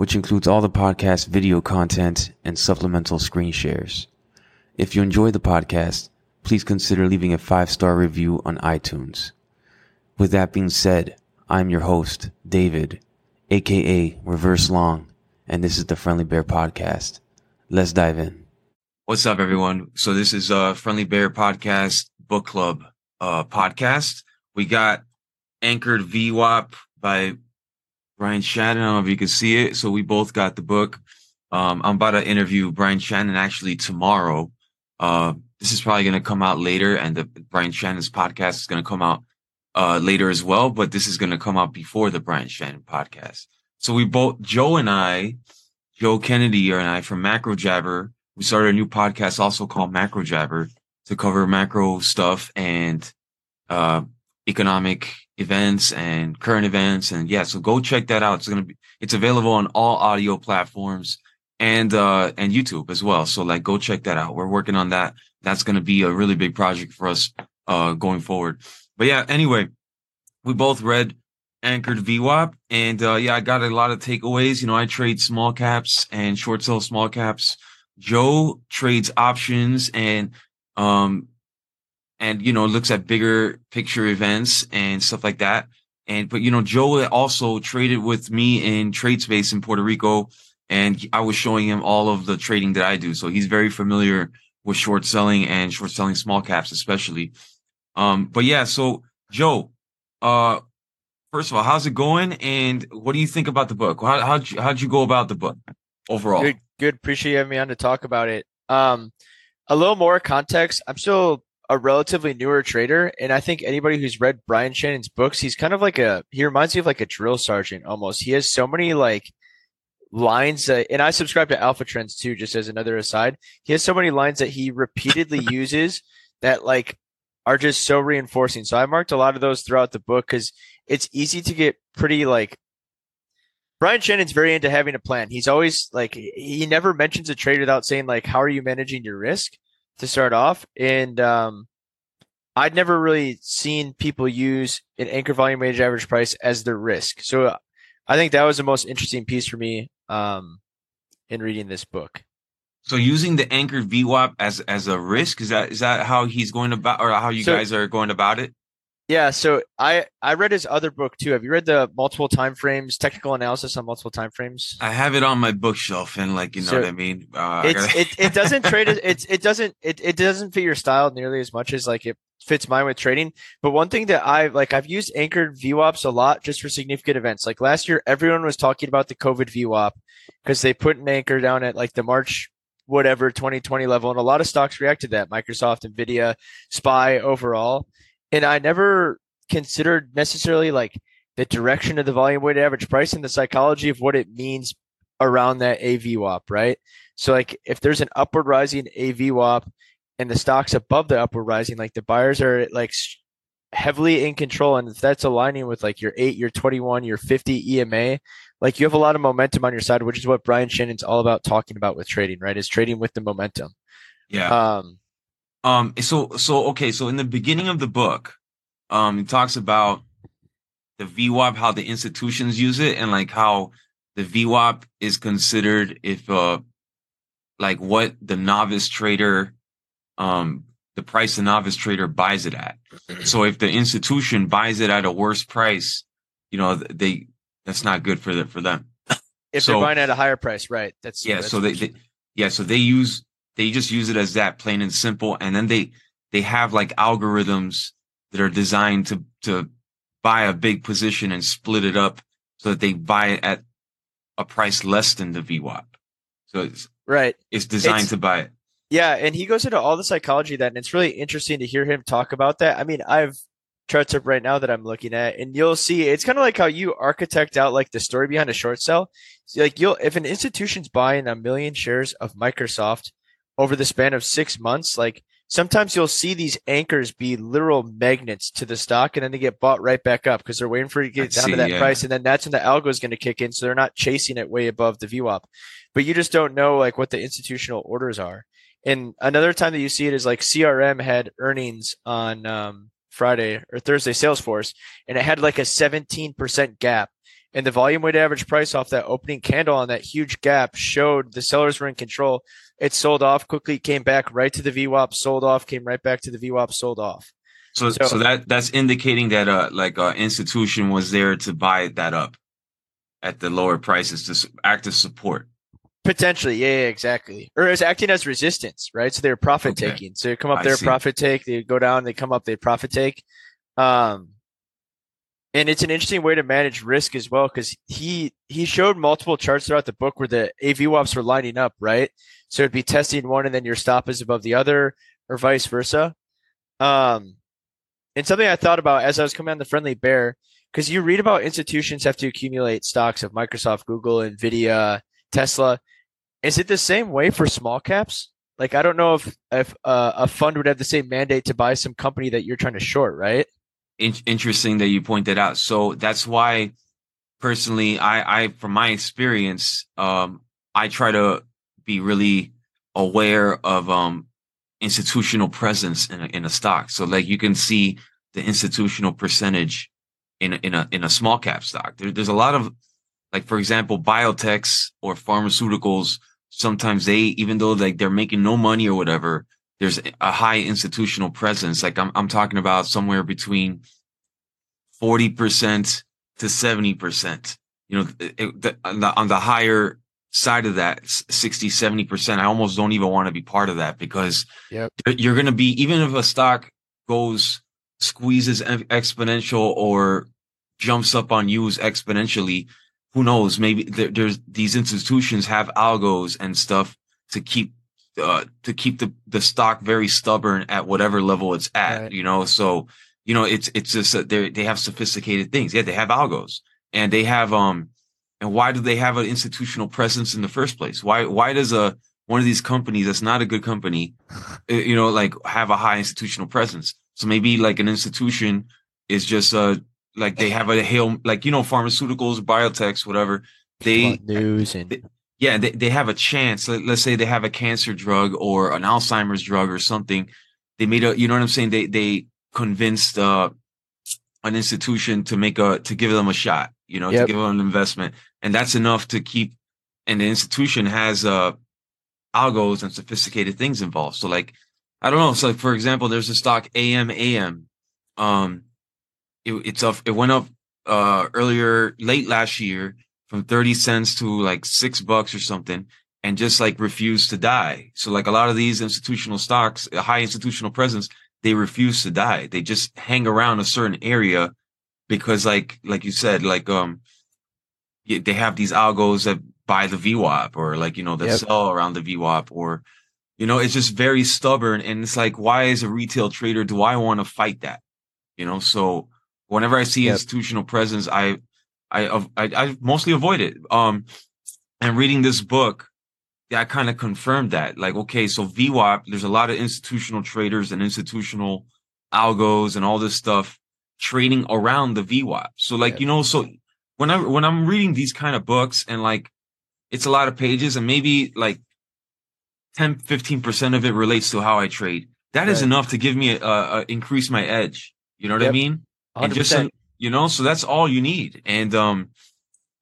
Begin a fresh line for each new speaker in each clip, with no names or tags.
which includes all the podcast video content and supplemental screen shares. If you enjoy the podcast, please consider leaving a five star review on iTunes. With that being said, I'm your host, David, aka Reverse Long, and this is the Friendly Bear Podcast. Let's dive in. What's up, everyone? So this is a Friendly Bear Podcast Book Club uh podcast. We got Anchored VWAP by Brian Shannon. I don't know if you can see it. So we both got the book. Um, I'm about to interview Brian Shannon actually tomorrow. Uh, this is probably going to come out later, and the Brian Shannon's podcast is going to come out uh, later as well, but this is going to come out before the Brian Shannon podcast. So we both, Joe and I, Joe Kennedy and I from Macro Jabber, we started a new podcast also called Macro Jabber to cover macro stuff and uh, economic events and current events. And yeah, so go check that out. It's going to be, it's available on all audio platforms and, uh, and YouTube as well. So like, go check that out. We're working on that. That's going to be a really big project for us, uh, going forward. But yeah, anyway, we both read Anchored VWAP and, uh, yeah, I got a lot of takeaways. You know, I trade small caps and short sell small caps. Joe trades options and, um, and you know looks at bigger picture events and stuff like that. And but you know joe also traded with me in TradeSpace in puerto rico and i was showing him all of the trading that i do. So he's very familiar with short selling and short selling small caps especially. Um but yeah so joe uh first of all how's it going? And what do you think about the book? How, how'd, you, how'd you go about the book overall?
Good good. Appreciate you having me on to talk about it. Um a little more context. I'm still a relatively newer trader, and I think anybody who's read Brian Shannon's books, he's kind of like a he reminds me of like a drill sergeant almost. He has so many like lines that, and I subscribe to Alpha Trends too, just as another aside. He has so many lines that he repeatedly uses that like are just so reinforcing. So I marked a lot of those throughout the book because it's easy to get pretty like Brian Shannon's very into having a plan. He's always like he never mentions a trade without saying like how are you managing your risk to start off. And um, I'd never really seen people use an anchor volume weighted average price as their risk. So I think that was the most interesting piece for me um, in reading this book.
So using the anchor VWAP as as a risk is that is that how he's going about or how you so, guys are going about it?
Yeah, so I I read his other book too. Have you read the multiple time frames, technical analysis on multiple time frames?
I have it on my bookshelf, and like you know so what I mean.
Uh, it's, it it doesn't trade it's it doesn't it it doesn't fit your style nearly as much as like it fits mine with trading. But one thing that I like, I've used anchored VWAPs a lot just for significant events. Like last year, everyone was talking about the COVID VWAP because they put an anchor down at like the March whatever 2020 level, and a lot of stocks reacted to that. Microsoft, Nvidia, Spy overall and I never considered necessarily like the direction of the volume weighted average price and the psychology of what it means around that AVWAP, right? So like if there's an upward rising AVWAP and the stocks above the upward rising, like the buyers are like heavily in control. And if that's aligning with like your eight, your 21, your 50 EMA, like you have a lot of momentum on your side, which is what Brian Shannon's all about talking about with trading, right? Is trading with the momentum.
Yeah. Um, um, so, so, okay. So in the beginning of the book, um, it talks about the VWAP, how the institutions use it and like how the VWAP is considered if, uh, like what the novice trader, um, the price the novice trader buys it at. So if the institution buys it at a worse price, you know, they, that's not good for the, for them.
If so, they're buying at a higher price, right? That's
yeah.
That's
so they, they, yeah. So they use they just use it as that plain and simple. And then they, they have like algorithms that are designed to, to buy a big position and split it up so that they buy it at a price less than the VWAP. So it's
right.
It's designed it's, to buy it.
Yeah, and he goes into all the psychology of that, and it's really interesting to hear him talk about that. I mean, I've charts up right now that I'm looking at, and you'll see it's kind of like how you architect out like the story behind a short sell. So like you'll if an institution's buying a million shares of Microsoft over the span of six months, like sometimes you'll see these anchors be literal magnets to the stock and then they get bought right back up because they're waiting for it to get I down see, to that yeah. price. And then that's when the algo is going to kick in. So they're not chasing it way above the VWAP, but you just don't know like what the institutional orders are. And another time that you see it is like CRM had earnings on um, Friday or Thursday Salesforce, and it had like a 17% gap. And the volume weighted average price off that opening candle on that huge gap showed the sellers were in control. It sold off quickly, came back right to the VWAP, sold off, came right back to the VWAP, sold off.
So, so, so that that's indicating that uh like uh institution was there to buy that up at the lower prices to act as support.
Potentially, yeah, yeah, exactly. Or as acting as resistance, right? So they're profit okay. taking. So they come up, they're profit take. They go down, they come up, they profit take. Um, and it's an interesting way to manage risk as well because he he showed multiple charts throughout the book where the AVWAPs were lining up, right? So it'd be testing one and then your stop is above the other, or vice versa. Um, and something I thought about as I was coming on the friendly bear, because you read about institutions have to accumulate stocks of Microsoft, Google, Nvidia, Tesla. Is it the same way for small caps? Like I don't know if if uh, a fund would have the same mandate to buy some company that you're trying to short, right?
Interesting that you point that out. So that's why personally, I, I, from my experience, um, I try to be really aware of, um, institutional presence in a, in a stock. So like you can see the institutional percentage in a, in a, in a small cap stock. There, there's a lot of, like, for example, biotechs or pharmaceuticals. Sometimes they, even though like they're making no money or whatever, there's a high institutional presence. Like I'm, I'm talking about somewhere between 40% to 70%. You know, it, the, on, the, on the higher side of that 60 70% i almost don't even want to be part of that because yep. you're going to be even if a stock goes squeezes exponential or jumps up on you exponentially who knows maybe there, there's these institutions have algos and stuff to keep uh, to keep the, the stock very stubborn at whatever level it's at, right. you know? So, you know, it's, it's just, uh, they they have sophisticated things. Yeah. They have algos and they have, um, and why do they have an institutional presence in the first place? Why, why does a, one of these companies that's not a good company, uh, you know, like have a high institutional presence? So maybe like an institution is just, uh, like they have a hail, like, you know, pharmaceuticals, biotechs, whatever. They
news and they,
yeah, they, they have a chance. Let, us say they have a cancer drug or an Alzheimer's drug or something. They made a, you know what I'm saying? They, they convinced, uh, an institution to make a, to give them a shot, you know, yep. to give them an investment. And that's enough to keep, and the institution has, uh, algos and sophisticated things involved. So like, I don't know. So for example, there's a stock AMAM. Um, it, it's up, it went up, uh, earlier, late last year from 30 cents to like six bucks or something and just like refuse to die. So like a lot of these institutional stocks, a high institutional presence, they refuse to die. They just hang around a certain area because like, like you said, like, um, they have these algos that buy the VWAP or like, you know, that yep. sell around the VWAP or, you know, it's just very stubborn. And it's like, why as a retail trader, do I want to fight that? You know, so whenever I see yep. institutional presence, I, I, I, I mostly avoid it. Um, and reading this book, I kind of confirmed that. Like, okay, so VWAP, there's a lot of institutional traders and institutional algos and all this stuff trading around the VWAP. So like, yeah. you know, so when I, when I'm reading these kind of books and like, it's a lot of pages and maybe like 10, 15% of it relates to how I trade. That right. is enough to give me a, a, increase my edge. You know what yep. I mean? 100%. And just, you know, so that's all you need. And, um,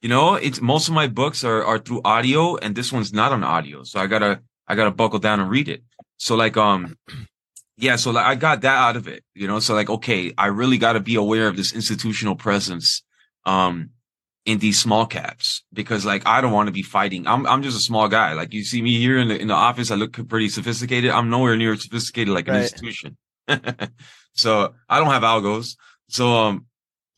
you know, it's most of my books are, are through audio and this one's not on audio. So I gotta, I gotta buckle down and read it. So like, um, yeah, so like I got that out of it, you know, so like, okay, I really got to be aware of this institutional presence, um, in these small caps because like I don't want to be fighting. I'm I'm just a small guy. Like you see me here in the in the office, I look pretty sophisticated. I'm nowhere near sophisticated like an institution. so I don't have algos. So um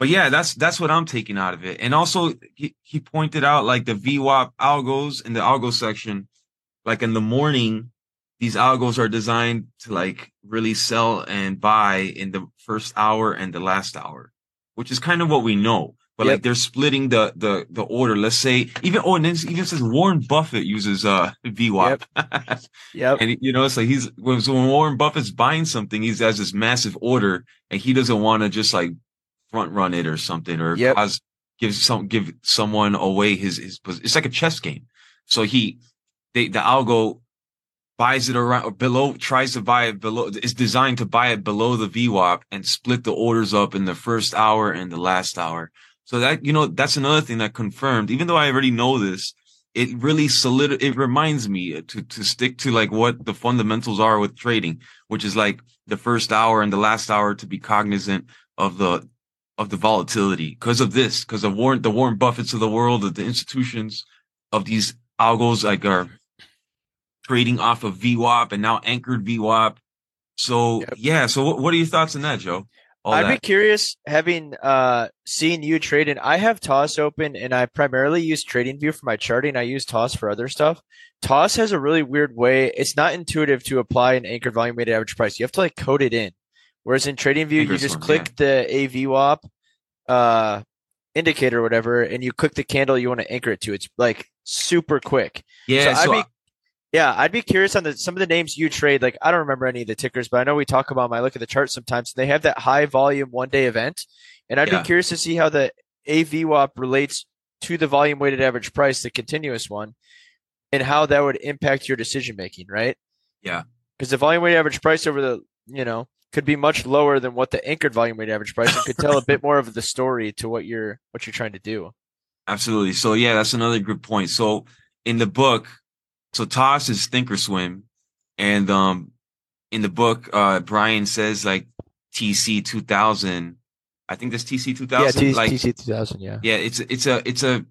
but yeah, that's that's what I'm taking out of it. And also, he, he pointed out like the VWAP algos in the algo section, like in the morning, these algos are designed to like really sell and buy in the first hour and the last hour, which is kind of what we know. but
Yep.
like they're splitting the the the order. Let's say even oh, and then even says Warren Buffett uses uh VWAP.
Yep.
And you know, it's like he's when Warren Buffett's buying something, he has this massive order, and he doesn't want to just like front run it or something, or
Yep.
cause give some give someone away his his. It's like a chess game. So he, they the algo buys it around or below, tries to buy it below. It's designed to buy it below the VWAP and split the orders up in the first hour and the last hour. So that you know, that's another thing that confirmed. Even though I already know this, it really solid it reminds me to to stick to like what the fundamentals are with trading which is like the first hour and the last hour to be cognizant of the of the volatility because of this because of warren the warren buffetts of the world of the institutions of these algos like are trading off of VWAP and now anchored VWAP. So
Yep.
yeah, so what, what are your thoughts on that, Joe? All
I'd be curious having uh seen you trade and I have Toss open and I primarily use TradingView for my charting. I use Toss for other stuff. Toss has a really weird way. It's not intuitive to apply an anchored volume weighted average price. You have to like code it in. Whereas in TradingView, you just click the AVWAP uh indicator or whatever and you click the candle you want to anchor it to. It's like super quick.
yeah,
so
so,
I'd be yeah, I'd be curious on the some of the names you trade. Like I don't remember any of the tickers, but I know we talk about them. I look at the chart sometimes. They have that high volume one day event, and I'd
Yeah.
be curious to see how the AVWAP relates to the volume weighted average price, the continuous one, and how that would impact your decision making. Right?
Yeah.
Because the volume weighted average price over the you know could be much lower than what the anchored volume weighted average price, and could tell a bit more of the story to what you're what you're trying to do.
Absolutely. So yeah, that's another good point. So in the book, so Toss is Thinkorswim, and um, in the book, uh, Brian says like TC two thousand. I think that's TC two thousand. Yeah.
T-
like
TC two thousand. Yeah.
yeah, it's it's a it's a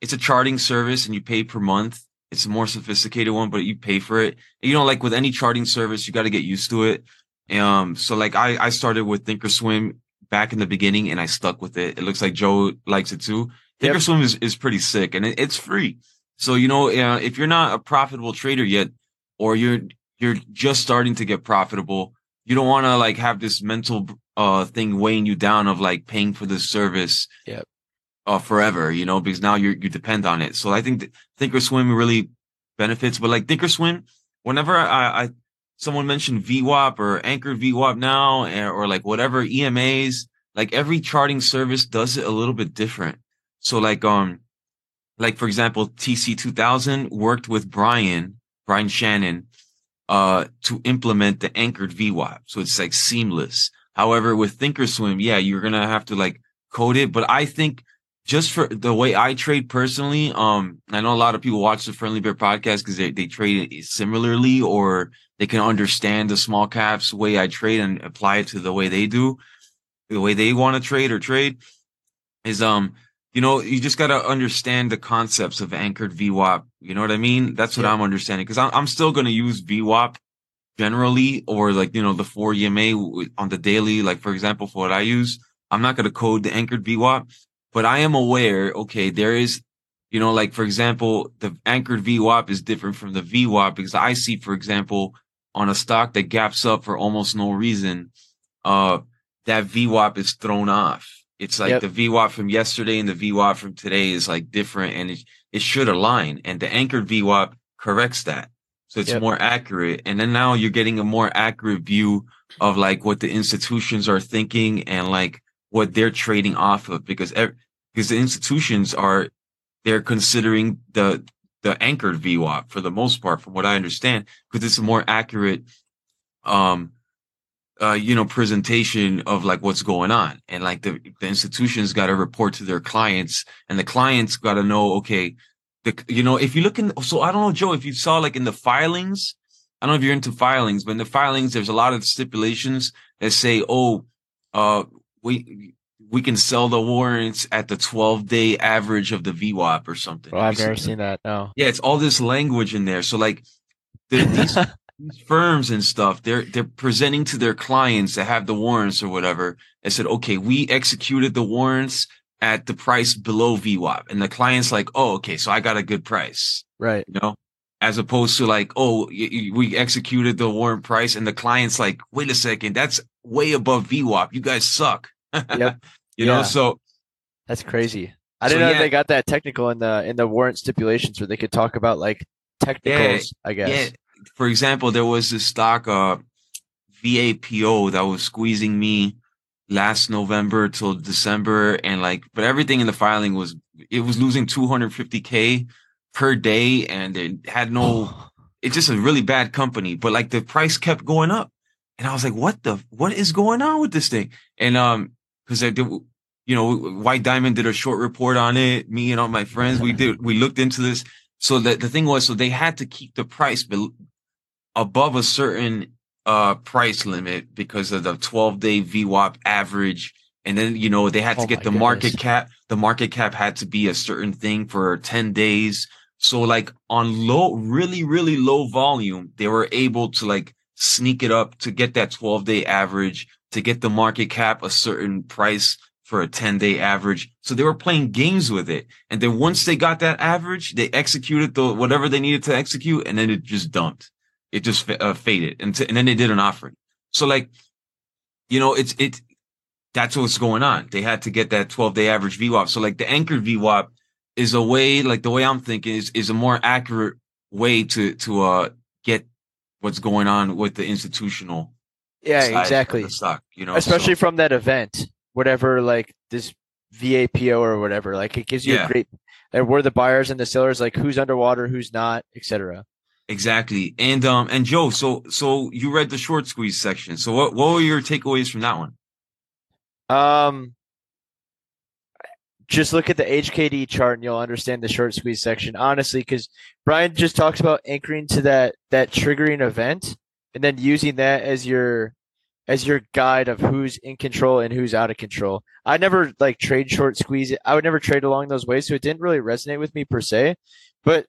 it's a charting service, and you pay per month. It's a more sophisticated one, but you pay for it. And, you know, like with any charting service, you got to get used to it. Um, so like I I started with Thinkorswim back in the beginning, and I stuck with it. It looks like Joe likes it too.
Yep.
Thinkorswim is, is pretty sick and it, it's free. So, you know, uh, if you're not a profitable trader yet, or you're, you're just starting to get profitable, you don't want to like have this mental, uh, thing weighing you down of like paying for this service.
Yep.
Uh, forever, you know, because now you're, you depend on it. So I think th- Thinkorswim really benefits, but like Thinkorswim, whenever I, I, someone mentioned VWAP or Anchor VWAP now, or, or like whatever EMAs, like every charting service does it a little bit different. So like, um, like for example, TC 2000 worked with Brian, Brian Shannon, uh, to implement the anchored VWAP. So it's like seamless. However, with Thinkorswim, yeah, you're going to have to like code it. But I think just for the way I trade personally, um, I know a lot of people watch the Friendly Bear podcast because they, they trade similarly or they can understand the small caps way I trade and apply it to the way they do, the way they want to trade or trade is, um, you know, you just got to understand the concepts of anchored VWAP. You know what I mean? That's what
Yeah.
I'm understanding because I'm, I'm still going to use VWAP generally or like, you know, the four EMA on the daily, like for example, for what I use, I'm not going to code the anchored VWAP, but I am aware, okay, there is, you know, like for example, the anchored VWAP is different from the VWAP because I see, for example, on a stock that gaps up for almost no reason, uh, that VWAP is thrown off. It's like
Yep.
the VWAP from yesterday and the VWAP from today is like different and it, it should align. And the anchored VWAP corrects that. So it's
Yep.
more accurate. And then now you're getting a more accurate view of like what the institutions are thinking and like what they're trading off of because because the institutions are they're considering the the anchored VWAP for the most part, from what I understand, because it's a more accurate um uh you know presentation of like what's going on. And like the the institutions got to report to their clients and the clients got to know okay the you know if you look in so I don't know Joe if you saw like in the filings I don't know if you're into filings but in the filings there's a lot of stipulations that say oh uh we we can sell the warrants at the 12 day average of the VWAP or something.
Well, I've never
seen
that. No.
yeah, it's all this language in there. So like the, these, these firms and stuff, they're they're presenting to their clients that have the warrants or whatever. They said, okay, we executed the warrants at the price below VWAP, and the client's like, oh, okay, so I got a good price,
Right.
you know. As opposed to like, oh, we executed the warrant price, and the client's like, wait a second, that's way above VWAP. You guys suck.
Yep.
You know, so
That's crazy. I
So,
didn't know
yeah.
they got that technical in the in the warrant stipulations where they could talk about like technicals. I guess.
Yeah. For example, there was this stock, uh, VAPO that was squeezing me last November till December. And like, but everything in the filing was, it was losing 250K per day and it had no, it's just a really bad company, but like the price kept going up. And I was like, what the, what is going on with this thing? And, um, cause I did, you know, White Diamond did a short report on it. Me and all my friends, we did, we looked into this. So the, the thing was, so they had to keep the price bel- above a certain, uh, price limit because of the 12 day VWAP average. And then, you know, they had to
Oh
get the market cap. The market cap had to be a certain thing for 10 days. So like on low, really, really low volume, they were able to like sneak it up to get that 12 day average, to get the market cap a certain price for a 10 day average. So they were playing games with it. And then once they got that average, they executed the whatever they needed to execute and then it just dumped. It just uh, faded and, t- and then they did an offering. So like, you know, it's, it, that's what's going on. They had to get that 12 day average VWAP. So like the anchored VWAP is a way, like the way I'm thinking is, is a more accurate way to, to, uh, get what's going on with the institutional
Yeah, exactly.
stock, you know,
Especially
so,
from that event, whatever like this VAPO or whatever. Like it gives you
Yeah.
a great and where the buyers and the sellers like who's underwater, who's not, etc.
exactly. And, um, and Joe, so, so you read the short squeeze section. So what, what were your takeaways from that one?
Um, just look at the HKD chart and you'll understand the short squeeze section. Honestly, because Brian just talks about anchoring to that that triggering event and then using that as your as your guide of who's in control and who's out of control. I never like trade short squeeze. I would never trade along those ways, so it didn't really resonate with me per se. But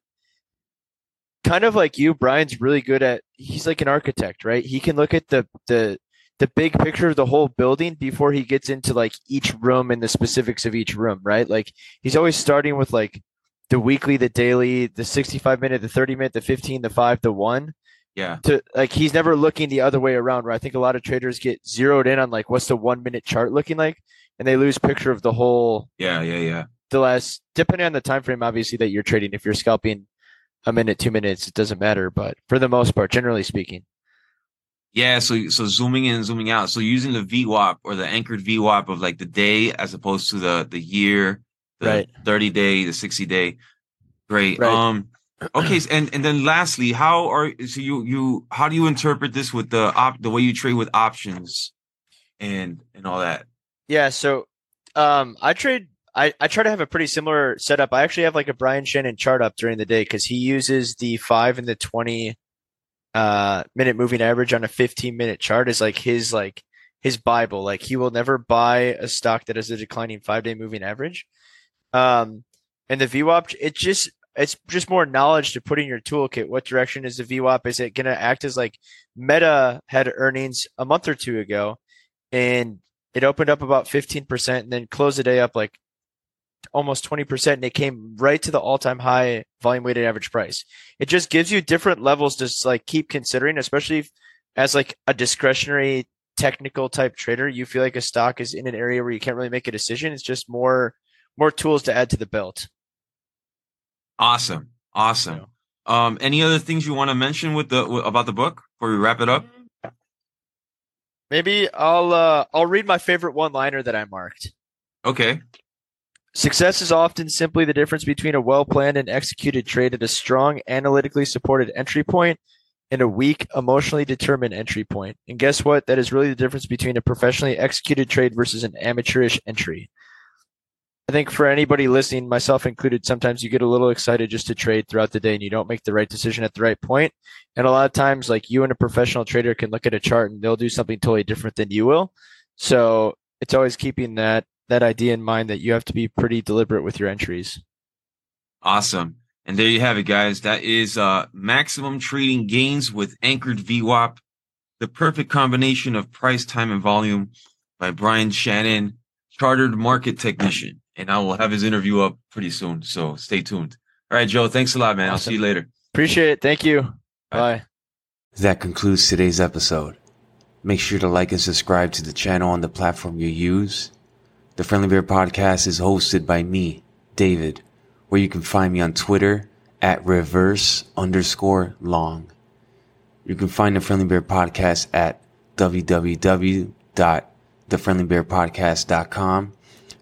kind of like you, Brian's really good at. He's like an architect, right? He can look at the the the big picture of the whole building before he gets into like each room and the specifics of each room, right? Like he's always starting with like the weekly, the daily, the 65 minute, the 30 minute, the 15, the 5, the 1
Yeah.
to like he's never looking the other way around where I think a lot of traders get zeroed in on like what's the 1 minute chart looking like and they lose picture of the whole
Yeah. Yeah. Yeah.
the last depending on the time frame obviously that you're trading if you're scalping a minute, 2 minutes, it doesn't matter, but for the most part, generally speaking.
Yeah, so so zooming in, zooming out. So using the VWAP or the anchored VWAP of like the day as opposed to the the year, the
Right.
30 day, the 60 day. Great.
Right.
Um okay, and and then lastly, how are so you you how do you interpret this with the op the way you trade with options and and all that?
Yeah, so um I trade I, I try to have a pretty similar setup. I actually have like a Brian Shannon chart up during the day because he uses the five and the twenty uh minute moving average on a 15 minute chart is like his like his bible like he will never buy a stock that has a declining five day moving average um and the VWAP it just it's just more knowledge to put in your toolkit. What direction is the VWAP is it going to act as like meta had earnings a month or two ago and it opened up about 15% and then closed the day up like almost 20% and it came right to the all-time high volume weighted average price. It just gives you different levels to like keep considering especially as like a discretionary technical type trader you feel like a stock is in an area where you can't really make a decision. It's just more more tools to add to the belt
Awesome. Awesome. Um any other things you want to mention with the w- about the book before we wrap it up?
maybe i'll uh i'll read my favorite one liner that i marked
Okay.
Success is often simply the difference between a well planned and executed trade at a strong, analytically supported entry point and a weak, emotionally determined entry point. And guess what? That is really the difference between a professionally executed trade versus an amateurish entry. I think for anybody listening, myself included, sometimes you get a little excited just to trade throughout the day and you don't make the right decision at the right point. And a lot of times, like you and a professional trader can look at a chart and they'll do something totally different than you will. So it's always keeping that that idea in mind that you have to be pretty deliberate with your entries.
Awesome. And there you have it, guys. That is uh maximum trading gains with anchored VWAP, the perfect combination of price, time, and volume by Brian Shannon, chartered market technician. And I will have his interview up pretty soon. So stay tuned. All right, Joe. Thanks a lot, man. I'll see you later.
Appreciate it. Thank you.
Bye.
Bye.
That concludes today's episode. Make sure to like and subscribe to the channel on the platform you use. The Friendly Bear Podcast is hosted by me, David, where you can find me on Twitter at reverse underscore long. You can find the Friendly Bear Podcast at www.thefriendlybearpodcast.com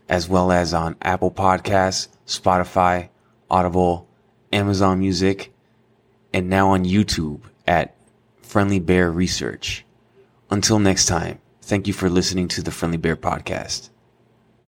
as well as on Apple Podcasts, Spotify, Audible, Amazon Music, and now on YouTube at Friendly Bear Research. Until next time, thank you for listening to the Friendly Bear Podcast.